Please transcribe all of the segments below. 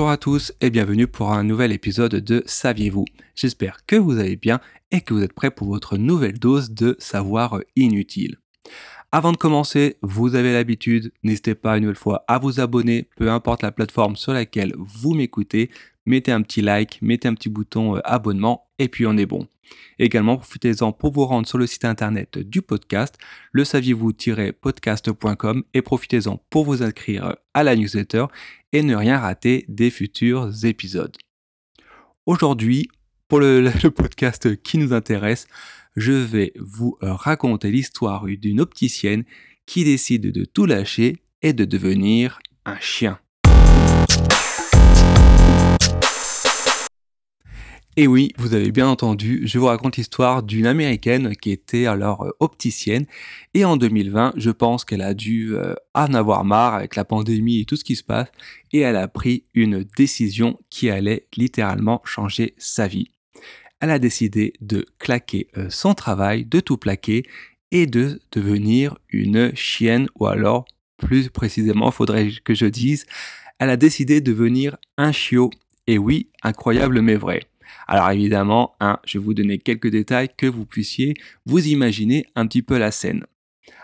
Bonjour à tous et bienvenue pour un nouvel épisode de Saviez-vous? J'espère que vous allez bien et que vous êtes prêts pour votre nouvelle dose de savoir inutile. Avant de commencer, vous avez l'habitude, n'hésitez pas une nouvelle fois à vous abonner, peu importe la plateforme sur laquelle vous m'écoutez, mettez un petit like, mettez un petit bouton euh, abonnement et puis on est bon. Également, profitez-en pour vous rendre sur le site internet du podcast, le saviez-vous-podcast.com et profitez-en pour vous inscrire à la newsletter et ne rien rater des futurs épisodes. Aujourd'hui, pour le, podcast qui nous intéresse, je vais vous raconter l'histoire d'une opticienne qui décide de tout lâcher et de devenir un chien. Et oui, vous avez bien entendu, je vous raconte l'histoire d'une américaine qui était alors euh, opticienne et en 2020, je pense qu'elle a dû euh, en avoir marre avec la pandémie et tout ce qui se passe et elle a pris une décision qui allait littéralement changer sa vie. Elle a décidé de claquer euh, son travail, de tout plaquer et de devenir une chienne ou alors plus précisément, faudrait que je dise, elle a décidé de devenir un chiot. Et oui, incroyable mais vrai. Alors évidemment, hein, je vais vous donner quelques détails que vous puissiez vous imaginer un petit peu la scène.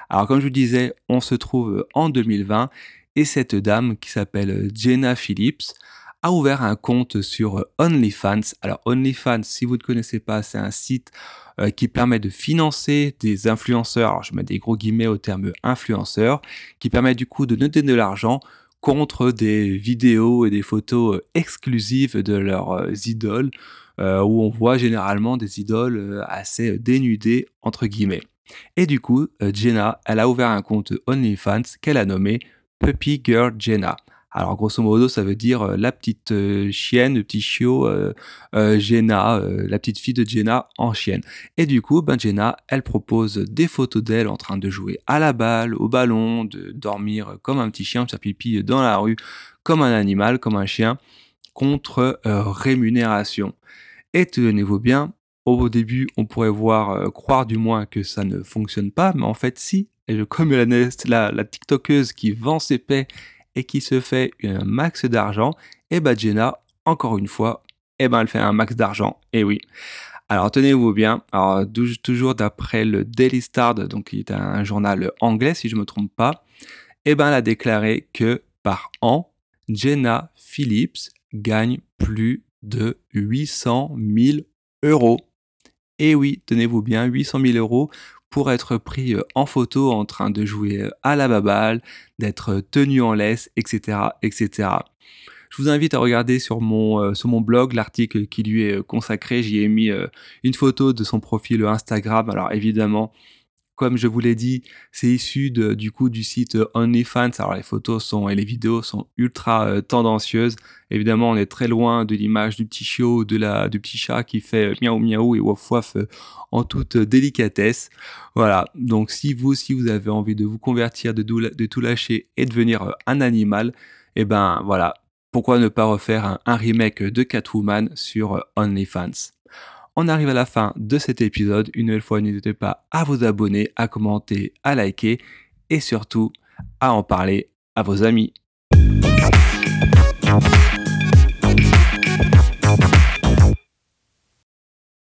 Alors comme je vous disais, on se trouve en 2020 et cette dame qui s'appelle Jenna Phillips a ouvert un compte sur OnlyFans. Alors OnlyFans, si vous ne connaissez pas, c'est un site euh, qui permet de financer des influenceurs. Je mets des gros guillemets au terme influenceur, qui permet du coup de noter de l'argent contre des vidéos et des photos euh, exclusives de leurs euh, idoles, euh, où on voit généralement des idoles assez dénudées, entre guillemets. Et du coup, Jenna, elle a ouvert un compte OnlyFans qu'elle a nommé Puppy Girl Jenna. Alors grosso modo, ça veut dire euh, la petite euh, chienne, le petit chiot euh, Jenna, la petite fille de Jenna en chienne. Et du coup, ben Jenna, elle propose des photos d'elle en train de jouer à la balle, au ballon, de dormir comme un petit chien, de faire pipi dans la rue, comme un animal, comme un chien, contre rémunération. Et tenez-vous bien, au début, on pourrait voir, croire du moins que ça ne fonctionne pas, mais en fait, si. Et comme la, la, la TikTokeuse qui vend ses paix et qui se fait un max d'argent, et bah Jenna, encore une fois, et ben elle fait un max d'argent. Et oui. Alors tenez-vous bien, alors toujours d'après le Daily Star, donc qui est un journal anglais si je ne me trompe pas, et ben elle a déclaré que par an, Jenna Phillips gagne plus de 800 000 euros. Et oui, tenez-vous bien, 800 000 euros pour être pris euh, en photo en train de jouer euh, à la baballe, d'être tenu en laisse, etc., etc. Je vous invite à regarder sur mon, euh, sur mon blog l'article qui lui est consacré. J'y ai mis une photo de son profil Instagram. Alors évidemment, comme je vous l'ai dit, c'est issu du coup du site OnlyFans. Alors les photos sont et les vidéos sont ultra euh, tendancieuses. Évidemment, on est très loin de l'image du petit chiot, de la du petit chat qui fait miaou miaou et waf waf euh, en toute délicatesse. Voilà. Donc si vous si vous avez envie de vous convertir, de, tout lâcher et devenir euh, un animal, eh ben voilà. Pourquoi ne pas refaire un remake de Catwoman sur OnlyFans? On arrive à la fin de cet épisode. Une nouvelle fois, n'hésitez pas à vous abonner, à commenter, à liker et surtout à en parler à vos amis.